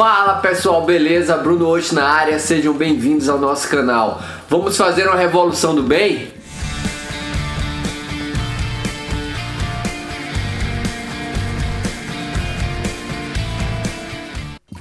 Fala pessoal, beleza? Bruno hoje na área, sejam bem-vindos ao nosso canal. Vamos fazer uma revolução do bem?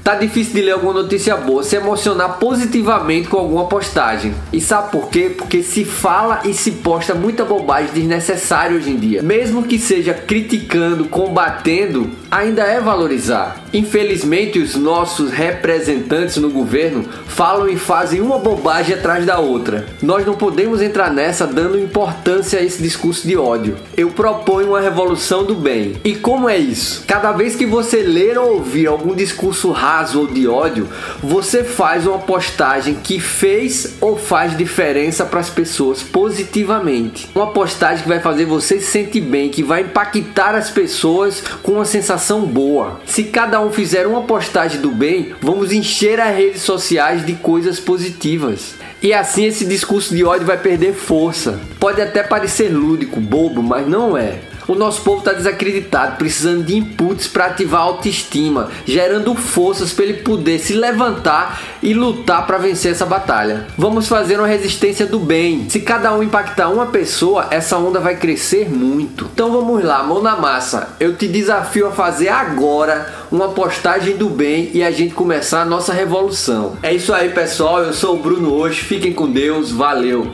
Tá difícil de ler alguma notícia boa, se emocionar positivamente com alguma postagem. E sabe por quê? Porque se fala e se posta muita bobagem desnecessária hoje em dia. Mesmo que seja criticando, combatendo, ainda é valorizar. Infelizmente, os nossos representantes no governo falam e fazem uma bobagem atrás da outra. Nós não podemos entrar nessa dando importância a esse discurso de ódio. Eu proponho uma revolução do bem. E como é isso? Cada vez que você ler ou ouvir algum discurso raso, raso ou de ódio, você faz uma postagem que fez ou faz diferença para as pessoas positivamente. Uma postagem que vai fazer você se sentir bem, que vai impactar as pessoas com uma sensação boa. Se cada um fizer uma postagem do bem, vamos encher as redes sociais de coisas positivas. E assim esse discurso de ódio vai perder força. Pode até parecer lúdico, bobo, mas não é. O nosso povo está desacreditado, precisando de inputs para ativar a autoestima, gerando forças para ele poder se levantar e lutar para vencer essa batalha. Vamos fazer uma resistência do bem. Se cada um impactar uma pessoa, essa onda vai crescer muito. Então vamos lá, mão na massa. Eu te desafio a fazer agora uma postagem do bem e a gente começar a nossa revolução. É isso aí, pessoal. Eu sou o Bruno hoje. Fiquem com Deus. Valeu.